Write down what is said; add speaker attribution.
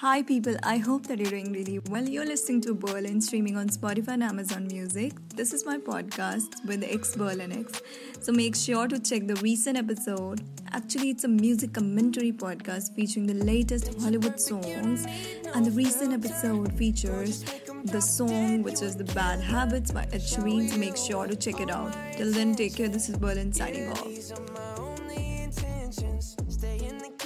Speaker 1: Hi, people. I hope that you're doing really well. You're listening to Berlin, streaming on Spotify and Amazon Music. This is my podcast with X Berlin X. So make sure to check the recent episode. Actually, it's a music commentary podcast featuring the latest Hollywood songs. And the recent episode features the song, which is The Bad Habits by Ed Sheeran. So make sure to check it out. Till then, take care. This is Berlin signing off.